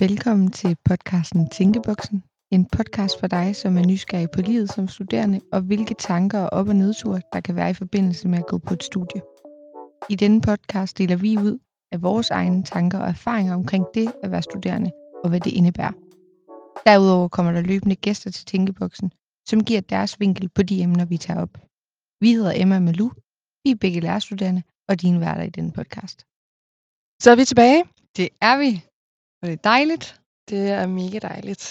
Velkommen til podcasten Tænkeboksen. En podcast for dig, som er nysgerrig på livet som studerende, og hvilke tanker og op- og nedture, der kan være i forbindelse med at gå på et studie. I denne podcast deler vi ud af vores egne tanker og erfaringer omkring det at være studerende, og hvad det indebærer. Derudover kommer der løbende gæster til Tænkeboksen, som giver deres vinkel på de emner, vi tager op. Vi hedder Emma Malou, vi er begge lærerstuderende, og dine værter i denne podcast. Så er vi tilbage. Det er vi, og det er dejligt. Det er mega dejligt.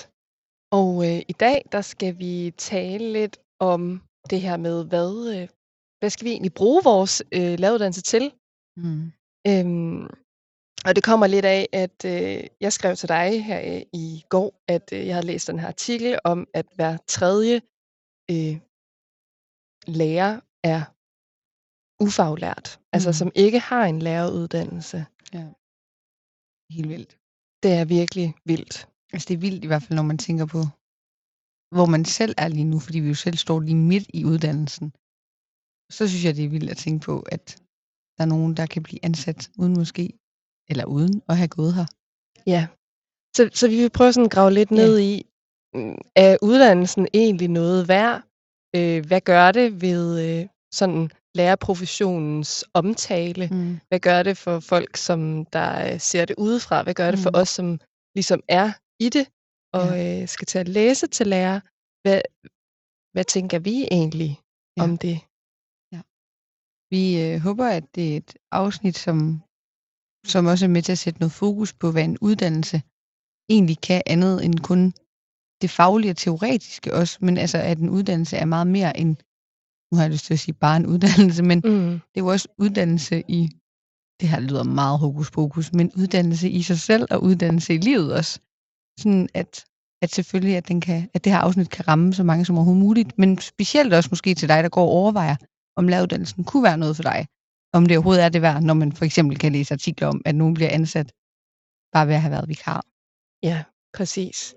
Og øh, i dag, der skal vi tale lidt om det her med, hvad, øh, hvad skal vi egentlig bruge vores øh, læreruddannelse til? Mm. Øhm, og det kommer lidt af, at øh, jeg skrev til dig her øh, i går, at øh, jeg havde læst den her artikel om, at hver tredje øh, lærer er ufaglært. Mm. Altså Mm. som ikke har en læreruddannelse. Ja. Helt vildt. Det er virkelig vildt. Altså det er vildt i hvert fald, når man tænker på, hvor man selv er lige nu, fordi vi jo selv står lige midt i uddannelsen. Så synes jeg, det er vildt at tænke på, at der er nogen, der kan blive ansat uden måske, eller uden at have gået her. Ja. Så, så vi vil prøve sådan at grave lidt Ja. ned i, mm, er uddannelsen egentlig noget værd? Øh, hvad gør det ved øh, sådan lærerprofessionens omtale? Mm. Hvad gør det for folk, som der øh, ser det udefra? Hvad gør det for Mm. os, som ligesom er i det og øh, skal til at læse til lærer? Hvad, hvad tænker vi egentlig Ja. om det? Vi øh, håber, at det er et afsnit, som, som også er med til at sætte noget fokus på, hvad en uddannelse egentlig kan andet end kun det faglige og teoretiske også, men altså, at en uddannelse er meget mere end, nu har jeg lyst til at sige bare en uddannelse, men Mm. det er jo også uddannelse i, det her lyder meget hokus pokus, men uddannelse i sig selv og uddannelse i livet også. Sådan at, at selvfølgelig, at, den kan, at det her afsnit kan ramme så mange som overhovedet muligt, men specielt også måske til dig, der går og overvejer, om læreruddannelsen kunne være noget for dig. Om det overhovedet er det værd, når man for eksempel kan læse artikler om, at nogen bliver ansat bare ved at have været vikar. Ja, præcis.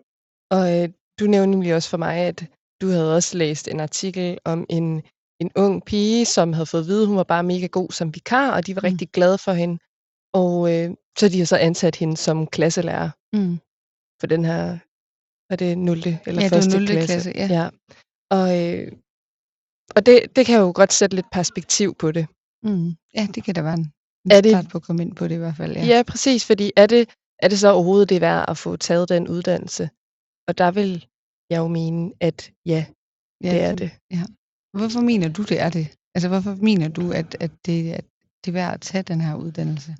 Og øh, du nævnte nemlig også for mig, at du havde også læst en artikel om en, en ung pige, som havde fået at vide, at hun var bare mega god som vikar, og de var Mm. rigtig glade for hende. Og øh, så de har så ansat hende som klasselærer Mm. for den her, var det 0. eller Ja, det var 1. 0. klasse? klasse, ja. ja. Og, øh, og det, det kan jo godt sætte lidt perspektiv på det. Mm. Ja, det kan da være en, en Er det- start på at komme ind på det i hvert fald. Ja. Ja, ja præcis, fordi er det, er det så overhovedet det værd at få taget den uddannelse? Og der vil jeg jo mene, at ja, ja det er det. Ja. Hvorfor mener du, det er det? Altså, hvorfor mener du, at, at, det, at det er værd at tage den her uddannelse?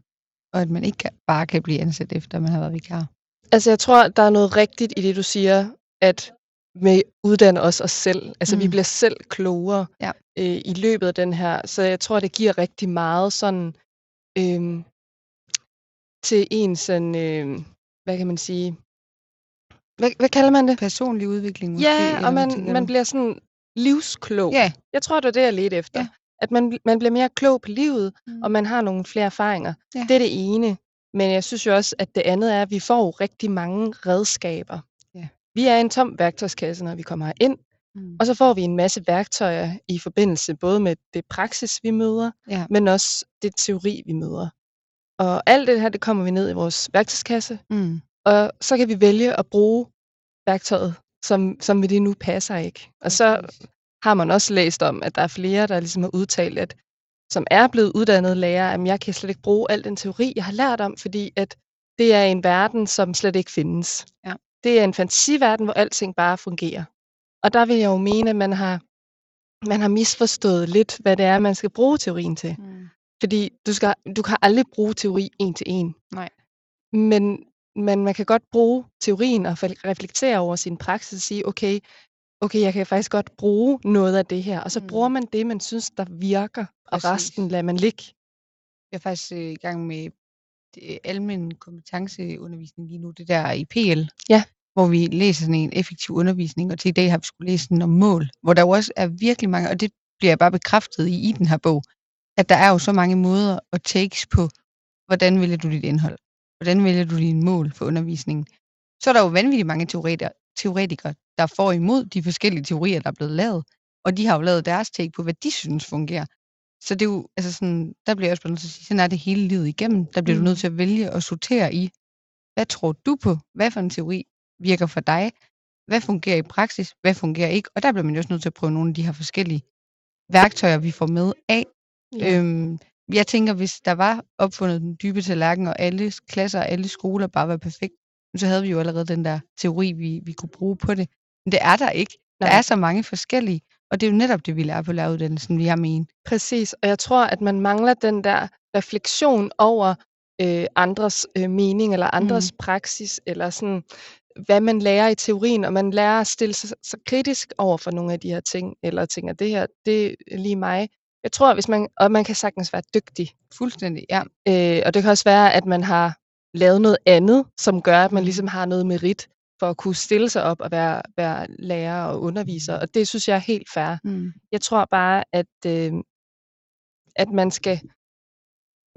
Og at man ikke kan, bare kan blive ansat efter, man har været vikar? Altså, jeg tror, der er noget rigtigt i det, du siger, at vi uddanner os os selv. Altså, mm. vi bliver selv klogere Ja. øh, i løbet af den her. Så jeg tror, det giver rigtig meget sådan øh, til en sådan, øh, hvad kan man sige, hvad, hvad kalder man det? Personlig udvikling måske? Ja, og man, man bliver sådan livsklog. Ja. Jeg tror, det var det, jeg ledte efter. Ja. At man, man bliver mere klog på livet, Mm. og man har nogle flere erfaringer. Ja. Det er det ene. Men jeg synes jo også, at det andet er, at vi får rigtig mange redskaber. Ja. Vi er en tom værktøjskasse, når vi kommer ind, Mm. og så får vi en masse værktøjer i forbindelse både med det praksis, vi møder, Ja. men også det teori, vi møder. Og alt det her, det kommer vi ned i vores værktøjskasse, Mm. og så kan vi vælge at bruge værktøjet, som, som ved det nu passer ikke. Og så har man også læst om, at der er flere, der ligesom har udtalt, at som er blevet uddannet lærer, at jeg kan slet ikke bruge al den teori, jeg har lært om, fordi at det er en verden, som slet ikke findes. Ja. Det er en fantasiverden, hvor alting bare fungerer. Og der vil jeg jo mene, at man har, man har misforstået lidt, hvad det er, man skal bruge teorien til. Mm. Fordi du, skal, du kan aldrig bruge teori en til en. Nej. Men, men man kan godt bruge teorien og reflektere over sin praksis og sige, okay, okay, jeg kan faktisk godt bruge noget af det her. Og så Mm. bruger man det, man synes, der virker, og Præcis. resten lader man ligge. Jeg er faktisk øh, i gang med det, almen kompetenceundervisning lige nu, det der i PL. Ja. Hvor vi læser sådan en effektiv undervisning, og til i dag har vi skulle læse den om mål, hvor der jo også er virkelig mange, og det bliver jeg bare bekræftet i i den her bog, at der er jo så mange måder at takes på, hvordan vælger du dit indhold? Hvordan vælger du dine mål for undervisningen? Så er der jo vanvittigt mange teoretikere, teoretikere, der får imod de forskellige teorier, der er blevet lavet, og de har jo lavet deres take på, hvad de synes fungerer. Så det er jo, altså sådan, der bliver jeg også nødt til at sige, sådan er det hele livet igennem. Der bliver mm. du nødt til at vælge og sortere i, hvad tror du på? Hvad for en teori virker for dig? Hvad fungerer i praksis? Hvad fungerer ikke? Og der bliver man jo også nødt til at prøve nogle af de her forskellige værktøjer, vi får med af. Ja. Øhm, jeg tænker, hvis der var opfundet den dybe tallerken, og alle klasser og alle skoler bare var perfekt, så havde vi jo allerede den der teori, vi, vi kunne bruge på det. Men det er der ikke. Der Nej. er så mange forskellige, og det er jo netop det, vi lærer på læreruddannelsen, vi har med Præcis, og jeg tror, at man mangler den der refleksion over øh, andres øh, mening, eller andres mm. praksis, eller sådan, hvad man lærer i teorien, og man lærer at stille sig så kritisk over for nogle af de her ting, eller tænker, det her, det er lige mig. Jeg tror, hvis man, og man kan sagtens være dygtig. Fuldstændig, ja. Øh, og det kan også være, at man har lavet noget andet, som gør, at man ligesom har noget merit for at kunne stille sig op og være, være lærer og underviser. Og det synes jeg er helt fair. Mm. Jeg tror bare, at, øh, at man skal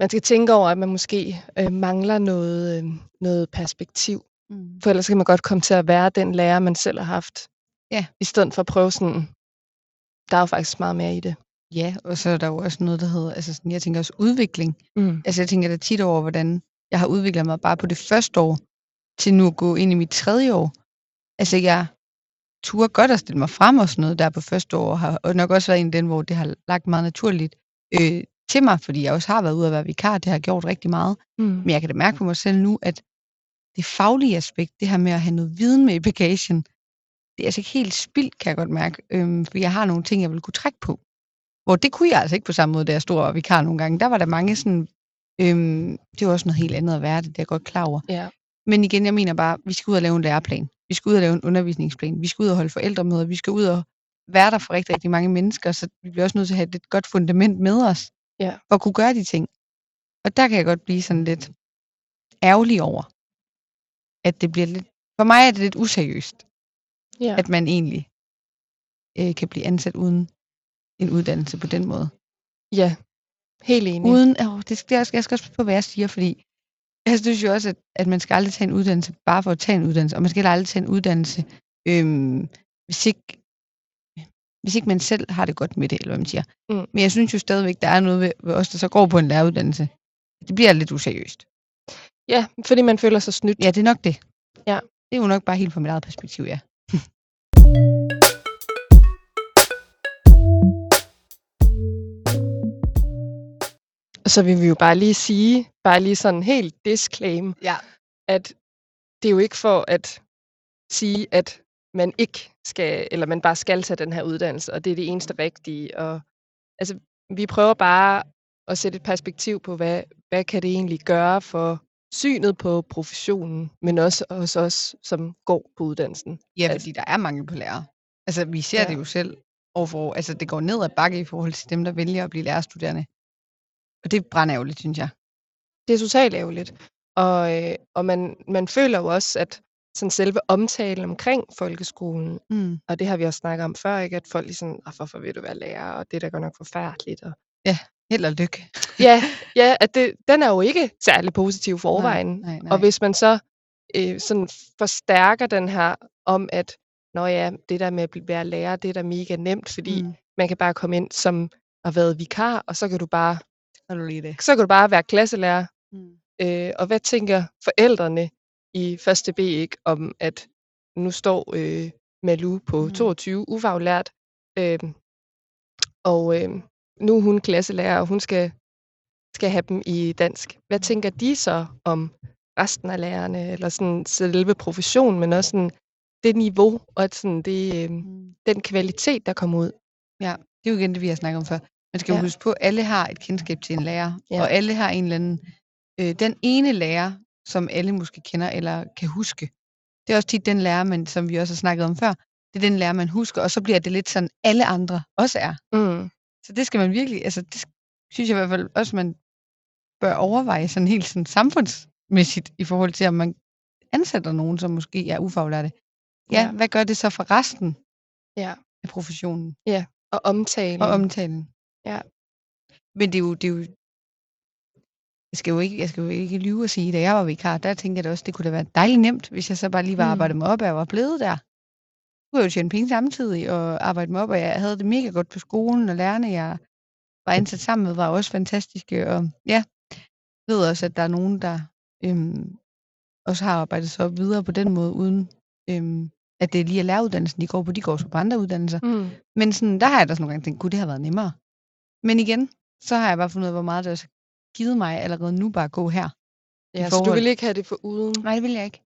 man skal tænke over, at man måske øh, mangler noget, øh, noget perspektiv. Mm. For ellers kan man godt komme til at være den lærer, man selv har haft. Ja. I stedet for at prøve sådan, der er jo faktisk meget mere i det. Ja, og så er der jo også noget, der hedder, altså sådan, jeg tænker også udvikling. Mm. Altså jeg tænker da tit over, hvordan jeg har udviklet mig bare på det første år, til nu at gå ind i mit tredje år. Altså jeg turde godt at stille mig frem og sådan noget der på første år, og har nok også været en den, hvor det har lagt meget naturligt øh, til mig, fordi jeg også har været ude at være vikar, det har gjort rigtig meget. Mm. Men jeg kan da mærke på mig selv nu, at det faglige aspekt, det her med at have noget viden med i bagagen, det er altså ikke helt spildt, kan jeg godt mærke, øhm, for jeg har nogle ting, jeg vil kunne trække på. Hvor det kunne jeg altså ikke på samme måde, da jeg stod og vikar nogle gange. Der var der mange sådan, øhm, det var også noget helt andet at være det, det er jeg godt klar over. Ja. Men igen, jeg mener bare, vi skal ud og lave en læreplan. Vi skal ud og lave en undervisningsplan. Vi skal ud og holde forældremøder. Vi skal ud og være der for rigtig, rigtig mange mennesker, så vi bliver også nødt til at have et godt fundament med os, ja. for at kunne gøre de ting. Og der kan jeg godt blive sådan lidt ærgerlig over, at det bliver lidt, for mig er det lidt useriøst, ja. at man egentlig øh, kan blive ansat uden en uddannelse på den måde. Ja, helt enig. Uden, åh, det, skal, jeg skal også på, hvad jeg siger, fordi jeg synes jo også, at, at man skal aldrig tage en uddannelse bare for at tage en uddannelse, og man skal aldrig tage en uddannelse, øhm, hvis ikke hvis ikke man selv har det godt med det, eller hvad man siger. Mm. Men jeg synes jo stadigvæk, der er noget ved, ved os, der så går på en læreruddannelse. Det bliver lidt useriøst. Ja, fordi man føler sig snydt. Ja, det er nok det. Ja. Det er jo nok bare helt fra mit eget perspektiv, ja. Og så vil vi jo bare lige sige, bare lige sådan helt disclaim, ja. at det er jo ikke for at sige, at man ikke skal, eller man bare skal tage den her uddannelse, og det er det eneste rigtige. Og, altså, vi prøver bare at sætte et perspektiv på, hvad, hvad kan det egentlig gøre for synet på professionen, men også hos os, som går på uddannelsen. Ja, altså, fordi der er mangel på lærere. Altså, vi ser ja. det jo selv overfor, altså det går ned ad bakke i forhold til dem, der vælger at blive lærerstuderende. Og det brænder ærgerligt, synes jeg. Det er totalt ærgerligt. Og, øh, og man, man føler jo også, at sådan selve omtalen omkring folkeskolen, mm. og det har vi også snakket om før, ikke? at folk ligesom, hvorfor vil du være lærer, og det er da godt nok forfærdeligt. Og... Ja, held og lykke. ja, ja at det, den er jo ikke særlig positiv for overvejen. Nej, nej, nej. Og hvis man så øh, sådan forstærker den her om, at Nå ja, det der med at være lærer, det er da mega nemt, fordi mm. man kan bare komme ind som har været vikar, og så kan du bare så, du lige det. så kan du bare være klasselærer. Mm. Øh, og hvad tænker forældrene i første B ikke om, at nu står øh, Malu på mm. 22 ufaglært, øh, og øh, nu er hun klasselærer, og hun skal, skal have dem i dansk. Hvad tænker de så om resten af lærerne, eller sådan selve professionen, men også sådan det niveau, og sådan det, øh, mm. den kvalitet, der kommer ud? Ja, det er jo igen det, vi har snakket om før. Man skal ja. jo huske på, at alle har et kendskab til en lærer, ja. og alle har en eller anden... Øh, den ene lærer, som alle måske kender eller kan huske, det er også tit den lærer, man, som vi også har snakket om før, det er den lærer, man husker, og så bliver det lidt sådan, alle andre også er. Mm. Så det skal man virkelig, altså det synes jeg i hvert fald også, man bør overveje sådan helt sådan samfundsmæssigt i forhold til, om man ansætter nogen, som måske er ufaglærte. Ja, ja. hvad gør det så for resten ja. af professionen? Ja, og omtalen. Og omtalen. Ja. Men det er jo, det er jo jeg skal jo ikke, jeg skal jo ikke lyve og sige, da jeg var vikar, der tænkte jeg da også, det kunne da være dejligt nemt, hvis jeg så bare lige var mm. arbejdet mig op, og jeg var blevet der. Nu kunne jeg jo tjene penge samtidig og arbejde mig op, og jeg havde det mega godt på skolen, og lærerne, jeg var ansat sammen med, var også fantastiske. Og ja, jeg ved også, at der er nogen, der øhm, også har arbejdet sig op videre på den måde, uden øhm, at det er lige at læreruddannelsen, de går på. De går så på andre uddannelser. Mm. Men sådan, der har jeg da sådan nogle gange tænkt, gud, det har været nemmere. Men igen, så har jeg bare fundet ud af, hvor meget det har givet mig allerede nu bare at gå her. Ja, så du forhold- vil ikke have det for uden? Nej, det vil jeg ikke.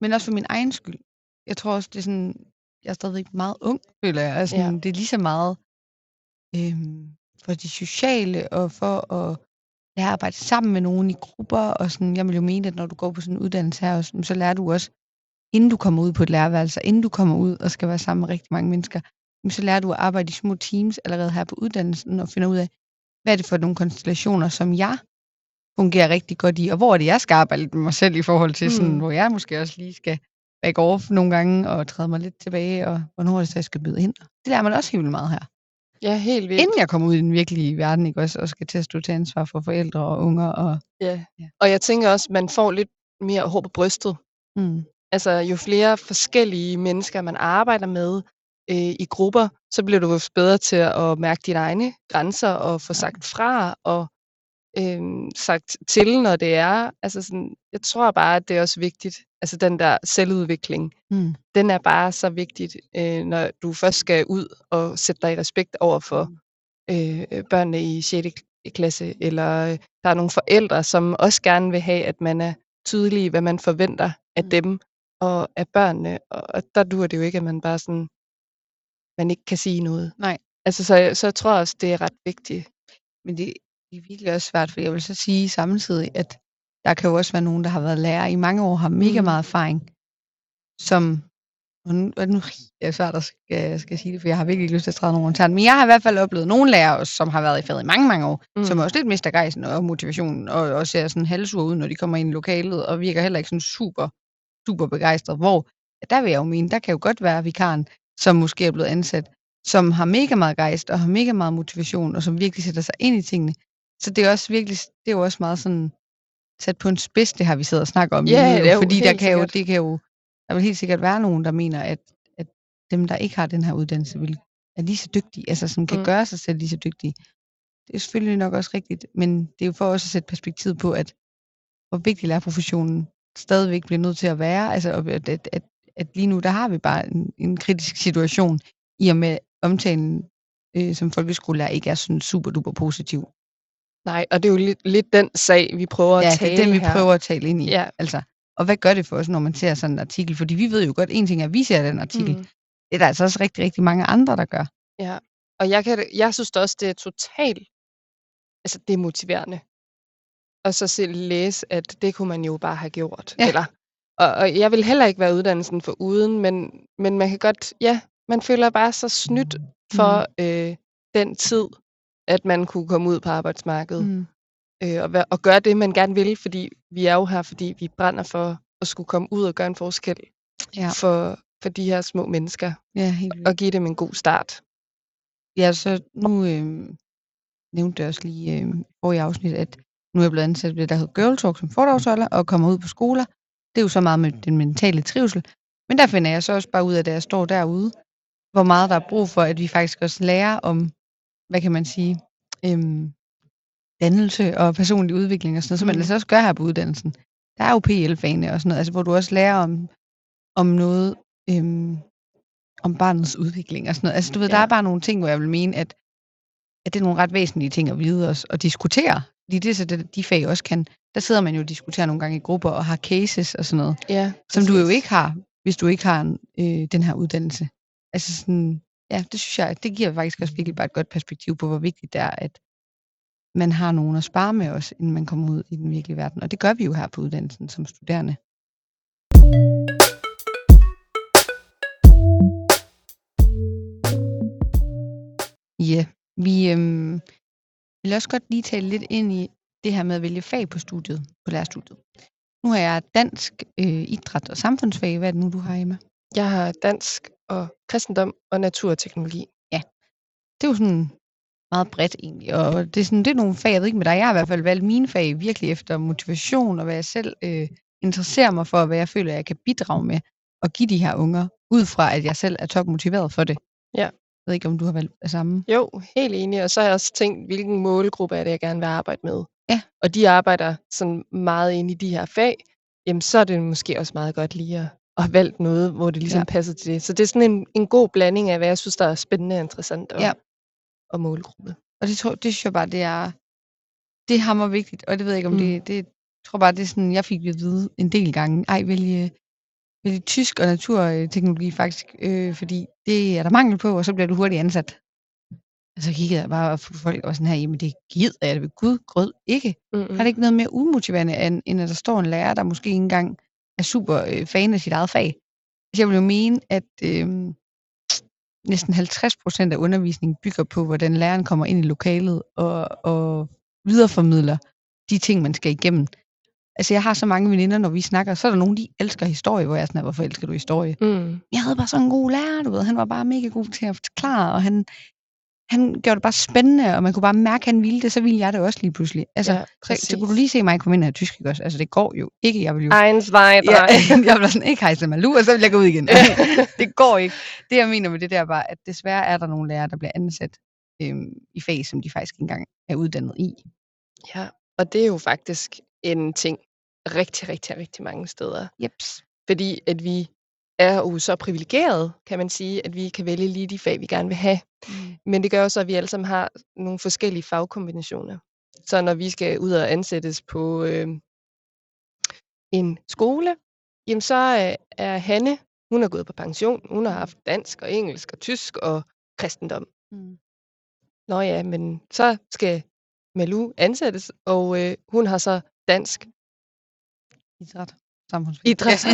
Men også for min egen skyld. Jeg tror også, det er sådan, jeg er stadigvæk meget ung, føler jeg. Altså, Ja. Det er lige så meget øhm, for det sociale, og for at lære at arbejde sammen med nogen i grupper. Og sådan, jeg vil jo mene, at når du går på sådan en uddannelse her, så lærer du også, inden du kommer ud på et lærerværelse, inden du kommer ud og skal være sammen med rigtig mange mennesker, så lærer du at arbejde i små teams allerede her på uddannelsen, og finder ud af, hvad er det for nogle konstellationer, som jeg fungerer rigtig godt i, og hvor er det, jeg skal arbejde lidt med mig selv i forhold til, sådan, Mm. hvor jeg måske også lige skal back off nogle gange, og træde mig lidt tilbage, og hvornår er det så, jeg skal byde ind. Det lærer man også helt vildt meget her. Ja, helt vildt. Inden jeg kommer ud i den virkelige verden, ikke også, og skal til at stå til ansvar for forældre og unger. Og, Ja. Ja. Og jeg tænker også, man får lidt mere hår på brystet. mm, Altså, jo flere forskellige mennesker, man arbejder med øh, i grupper, så bliver du bedre til at mærke dine egne grænser og få sagt fra og øh, sagt til, når det er. Altså, sådan, jeg tror bare, at det er også vigtigt. Altså, den der selvudvikling, mm, den er bare så vigtigt, øh, når du først skal ud og sætte dig i respekt over for øh, børnene i 6. klasse, eller øh, der er nogle forældre, som også gerne vil have, at man er tydelig i, hvad man forventer af Mm. dem og af børnene, og, og der dur det jo ikke, at man bare sådan, man ikke kan sige noget. nej, Altså, så, jeg- så jeg tror også, det er ret vigtigt. men det, det er virkelig også svært, for jeg vil så sige samtidig, at der kan jo også være nogen, der har været lærer i mange år, har mega Mm. meget erfaring, som, og nu, og nu er det svært at skal, skal sige det, for jeg har virkelig ikke lyst til at træde nogen rundt men jeg har i hvert fald oplevet nogle lærere, også, som har været i faget i mange, mange år, Mm. som også lidt mister gejsen og motivationen, og også ser sådan halvsur ud, når de kommer ind i lokalet, og virker heller ikke sådan super, super begejstret, hvor, ja, der vil jeg jo mene, der kan jo godt være vikaren, som måske er blevet ansat, som har mega meget gejst, og har mega meget motivation, og som virkelig sætter sig ind i tingene. Så det er også virkelig, det er jo også meget sådan, sat på en spids, det har vi siddet og snakket om. Ja, lige jo fordi der kan jo, sikkert. det kan jo, der vil helt sikkert være nogen, der mener, at, at dem, der ikke har den her uddannelse, vil, er lige så dygtige, altså som kan Mm. gøre sig selv lige så dygtige. Det er selvfølgelig nok også rigtigt, men det er jo for også at sætte perspektiv på, at hvor vigtig lærerprofessionen stadigvæk bliver nødt til at være. Altså, at, at, at, at lige nu, der har vi bare en, en kritisk situation, i og med omtalen øh, som folkeskolelærer ikke er sådan super duper positiv. Nej, og det er jo lidt, lidt den sag, vi prøver Ja, at det tale er den, vi her. prøver at tale ind i. Ja. Altså, og hvad gør det for os, når man ser sådan en artikel? Fordi vi ved jo godt, en ting er, at vi ser den artikel. Mm. Det er der altså også rigtig, rigtig mange andre, der gør. Ja, og jeg, kan, jeg synes også, det er totalt altså demotiverende. Og så selv læse, at det kunne man jo bare have gjort. Ja. Eller, og, og jeg vil heller ikke være uddannelsen for uden, men, men man kan godt, ja, man føler bare så snydt for mm. øh, den tid, at man kunne komme ud på arbejdsmarkedet. Mm. Øh, og, og gøre det, man gerne vil, fordi vi er jo her, fordi vi brænder for at skulle komme ud og gøre en forskel Ja. for, for de her små mennesker, Ja, helt vildt. og give dem en god start. Ja, så nu øh, nævnte jeg også lige øh, i afsnit, at nu er jeg blevet ansat ved det, der hedder Girl Talk som foredragsholder, og kommer ud på skoler. Det er jo så meget med den mentale trivsel. Men der finder jeg så også bare ud af, da jeg står derude, hvor meget der er brug for, at vi faktisk også lærer om, hvad kan man sige, øhm, dannelse og personlig udvikling og sådan noget, som man altså også gør her på uddannelsen. Der er jo PL-fagene og sådan noget, altså hvor du også lærer om, om noget, øhm, om barnets udvikling og sådan noget. Altså du ved, ja. der er bare nogle ting, hvor jeg vil mene, at, at det er nogle ret væsentlige ting at vide os og diskutere. Fordi det er så det, de fag også kan. Der sidder man jo og diskuterer nogle gange i grupper og har cases og sådan noget, Ja, som du jo ikke har, hvis du ikke har en, øh, den her uddannelse. Altså sådan, ja, det synes jeg, det giver faktisk også virkelig bare et godt perspektiv på, hvor vigtigt det er, at man har nogen at spare med os, inden man kommer ud i den virkelige verden. Og det gør vi jo her på uddannelsen som studerende. Ja, vi øhm, vil også godt lige tale lidt ind i det her med at vælge fag på studiet, på lærerstudiet. Nu har jeg dansk, øh, idræt og samfundsfag. Hvad er det nu, du har, Emma? Jeg har dansk og kristendom og naturteknologi. Det er jo sådan meget bredt egentlig, og det er, sådan, det er nogle fag, jeg ved ikke med dig, jeg har i hvert fald valgt mine fag virkelig efter motivation og hvad jeg selv øh, interesserer mig for, og hvad jeg føler, jeg kan bidrage med og give de her unger, ud fra at jeg selv er topmotiveret for det. Ja. Jeg ved ikke, om du har valgt af samme. Jo, helt enig. Og så har jeg også tænkt, hvilken målgruppe er det, jeg gerne vil arbejde med. Ja. Og de arbejder sådan meget ind i de her fag. Jamen, så er det måske også meget godt lige at, at have valgt noget, hvor det ligesom Ja. passer til det. Så det er sådan en, en god blanding af, hvad jeg synes, der er spændende og interessant og, Ja. og målgruppe. Og det, tror, det synes jeg bare, det er, det er hammer vigtigt. Og det ved jeg ikke, om Mm. det, det tror bare, det er sådan, jeg fik at vide en del gange, ej, vælge, vælge tysk og naturteknologi faktisk, øh, fordi det er der mangel på, og så bliver du hurtigt ansat. Og så kiggede jeg bare på folk og var sådan her, jamen det gider jeg ved Gud grød ikke. Mm-mm. Har det ikke noget mere umotiverende, end, at der står en lærer, der måske ikke engang er super øh, fan af sit eget fag? Altså, jeg vil jo mene, at øh, næsten 50 procent af undervisningen bygger på, hvordan læreren kommer ind i lokalet og, og videreformidler de ting, man skal igennem. Altså, jeg har så mange veninder, når vi snakker, så er der nogen, de elsker historie, hvor jeg er sådan, hvorfor elsker du historie? Mm. Jeg havde bare sådan en god lærer, du ved. Han var bare mega god til at forklare, og han, han gjorde det bare spændende, og man kunne bare mærke, at han ville det, så ville jeg det også lige pludselig. Altså, Ja, så, så kunne du lige se mig komme ind af tysk, ikke også? Altså, det går jo ikke. Jeg vil jo... Eins, zwei, Ja, jeg bliver sådan, ikke hejse malu, og så vil jeg gå ud igen. det går ikke. Det jeg mener med det der er bare, at desværre er der nogle lærere, der bliver ansat øhm, i fag, som de faktisk ikke engang er uddannet i. Ja, og det er jo faktisk en ting rigtig, rigtig, rigtig mange steder. Jeps. Fordi at vi er jo så privilegeret, kan man sige, at vi kan vælge lige de fag, vi gerne vil have. Mm. Men det gør også, at vi alle sammen har nogle forskellige fagkombinationer. Så når vi skal ud og ansættes på øh, en skole, jamen så øh, er Hanne, hun er gået på pension, hun har haft dansk og engelsk og tysk og kristendom. Mm. Nå ja, men så skal Malu ansættes, og øh, hun har så dansk Idræt. Samfundsfag. idræt.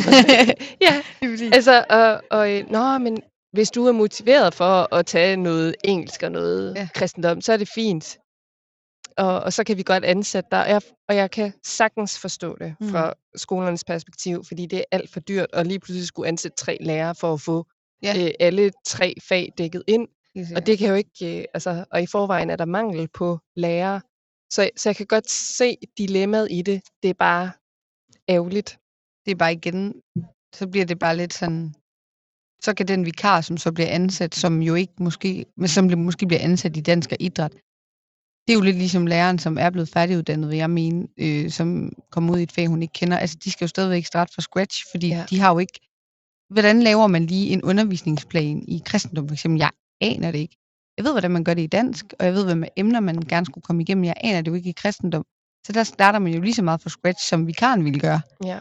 ja, altså, og, og øh, nå, men hvis du er motiveret for at tage noget engelsk og noget Ja. kristendom, så er det fint. Og, og så kan vi godt ansætte dig. Og jeg, og jeg kan sagtens forstå det Mm. fra skolernes perspektiv, fordi det er alt for dyrt at lige pludselig skulle ansætte tre lærere for at få Ja. øh, alle tre fag dækket ind. Og det kan jo ikke, øh, altså, og i forvejen er der mangel på lærere. Så, så jeg kan godt se dilemmaet i det. Det er bare ærgerligt. Det er bare igen, så bliver det bare lidt sådan, så kan den vikar, som så bliver ansat, som jo ikke måske, men som måske bliver ansat i dansk og idræt, det er jo lidt ligesom læreren, som er blevet færdiguddannet, vil jeg mene, øh, som kommer ud i et fag, hun ikke kender. Altså, de skal jo stadigvæk starte fra scratch, fordi ja. De har jo ikke... Hvordan laver man lige en undervisningsplan i kristendom, for eksempel? Jeg aner det ikke. Jeg ved, hvordan man gør det i dansk, og jeg ved, hvad emner man gerne skulle komme igennem. Jeg aner det jo ikke i kristendom. Så der starter man jo lige så meget fra scratch, som vikaren ville gøre Ja.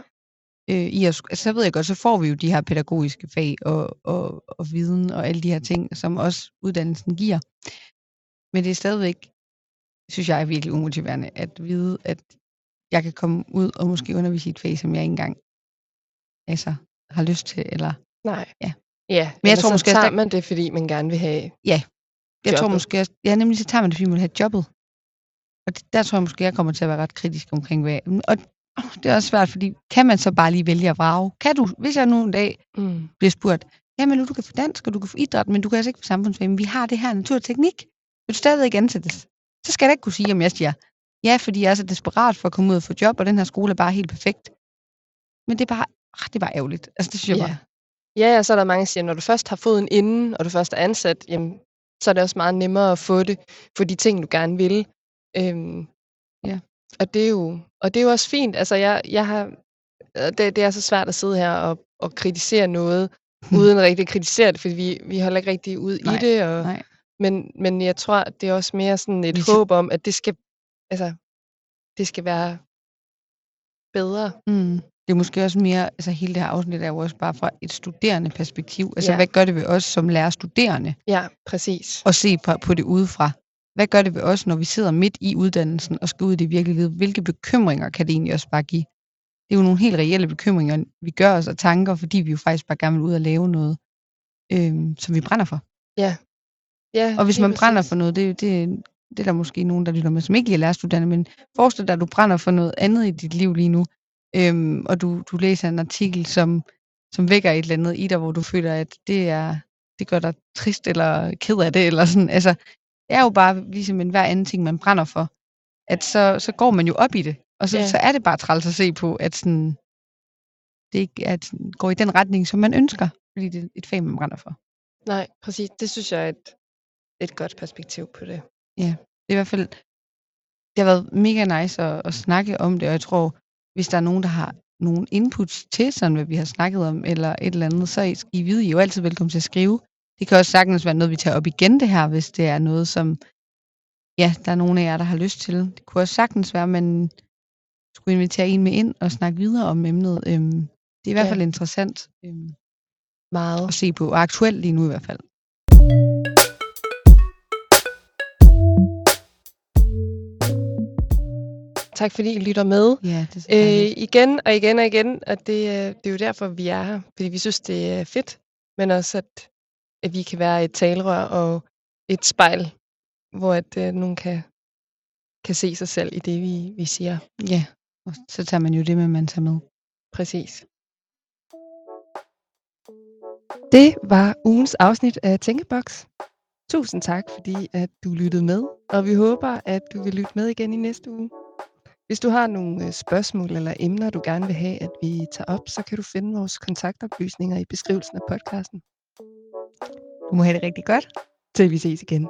Øh, i at, altså, så ved jeg godt, så får vi jo de her pædagogiske fag og, og, og viden og alle de her ting, som også uddannelsen giver. Men det er stadigvæk, synes jeg er virkelig umotiverende at vide, at jeg kan komme ud og måske undervise i et fag, som jeg ikke engang altså, har lyst til. Eller Nej. Ja. Ja, Men jeg tror så måske tager man det, fordi man gerne vil have jeg tror jobbet. måske, også, ja, nemlig så tager man det, fordi man vil have jobbet. Og det, der tror jeg måske, jeg kommer til at være ret kritisk omkring, hvad Og det er også svært, fordi kan man så bare lige vælge at vrage? Kan du, hvis jeg nu en dag Mm. bliver spurgt, jamen nu du kan få dansk, og du kan få idræt, men du kan altså ikke få samfundsfag, men vi har det her naturteknik. Vil du stadig ikke ansættes? Så skal jeg da ikke kunne sige, om jeg siger, ja, fordi jeg er så desperat for at komme ud og få job, og den her skole er bare helt perfekt. Men det er bare, ah, det er bare ærgerligt. Altså det synes jeg Ja. bare. Ja, og så er der mange, der siger, når du først har foden inden, og du først er ansat, jamen, så er det også meget nemmere at få det for de ting, du gerne vil. Øhm, Ja. Og det er jo, og det er jo også fint. Altså, jeg, jeg har, øh, det, det er så svært at sidde her og, og kritisere noget, uden rigtig at kritisere det, fordi vi, vi holder ikke rigtig ud Nej, i det. Og, nej. Men, men jeg tror, det er også mere sådan et håb om, at det skal, altså, det skal være bedre. Mm. Det er måske også mere, altså hele det her afsnit er jo også bare fra et studerende perspektiv. Altså Ja. hvad gør det ved os som lærer studerende Ja, præcis. at se på, på det udefra? Hvad gør det ved os, når vi sidder midt i uddannelsen og skal ud i det virkelige liv? Hvilke bekymringer kan det egentlig også bare give? Det er jo nogle helt reelle bekymringer, vi gør os og tanker, fordi vi jo faktisk bare gerne vil ud og lave noget, øhm, som vi brænder for. Ja, Og hvis man brænder præcis. for noget, det, det, det er der måske nogen, der lytter med, som ikke lige er lærerstuderende, men forestil dig, at du brænder for noget andet i dit liv lige nu, øhm, og du, du læser en artikel, som, som vækker et eller andet i dig, hvor du føler, at det er det gør dig trist eller ked af det, eller sådan. Altså, det er jo bare ligesom en hver anden ting, man brænder for. At så, så går man jo op i det, og så, Ja. så er det bare træls at se på, at sådan, det ikke at, går i den retning, som man ønsker, fordi det er et fag, man brænder for. Nej, præcis. Det synes jeg er et, et godt perspektiv på det. Ja, det er i hvert fald, det har været mega nice at, at snakke om det, og jeg tror, hvis der er nogen, der har nogle inputs til sådan, hvad vi har snakket om, eller et eller andet, så skal I vide, I er jo altid velkommen til at skrive. Det kan også sagtens være noget, vi tager op igen det her, hvis det er noget, som ja, der er nogen af jer, der har lyst til. Det kunne også sagtens være, at man skulle invitere en med ind og snakke videre om emnet. Øhm, det er i hvert Ja. fald interessant øhm, Meget. at se på, og aktuelt lige nu i hvert fald. Tak fordi I lytter med. Ja, det er Øh, igen og igen og igen, og det, øh, det er jo derfor, vi er her. Fordi vi synes, det er fedt, men også, at, at vi kan være et talerør og et spejl, hvor at øh, nogen kan, kan se sig selv i det, vi, vi siger. Ja, og så tager man jo det med, man tager med. Præcis. Det var ugens afsnit af Tænkeboks. Tusind tak, fordi at du lyttede med, og vi håber, at du vil lytte med igen i næste uge. Hvis du har nogle øh, spørgsmål eller emner, du gerne vil have, at vi tager op, så kan du finde vores kontaktoplysninger i beskrivelsen af podcasten. Du må have det rigtig godt. Til vi ses igen.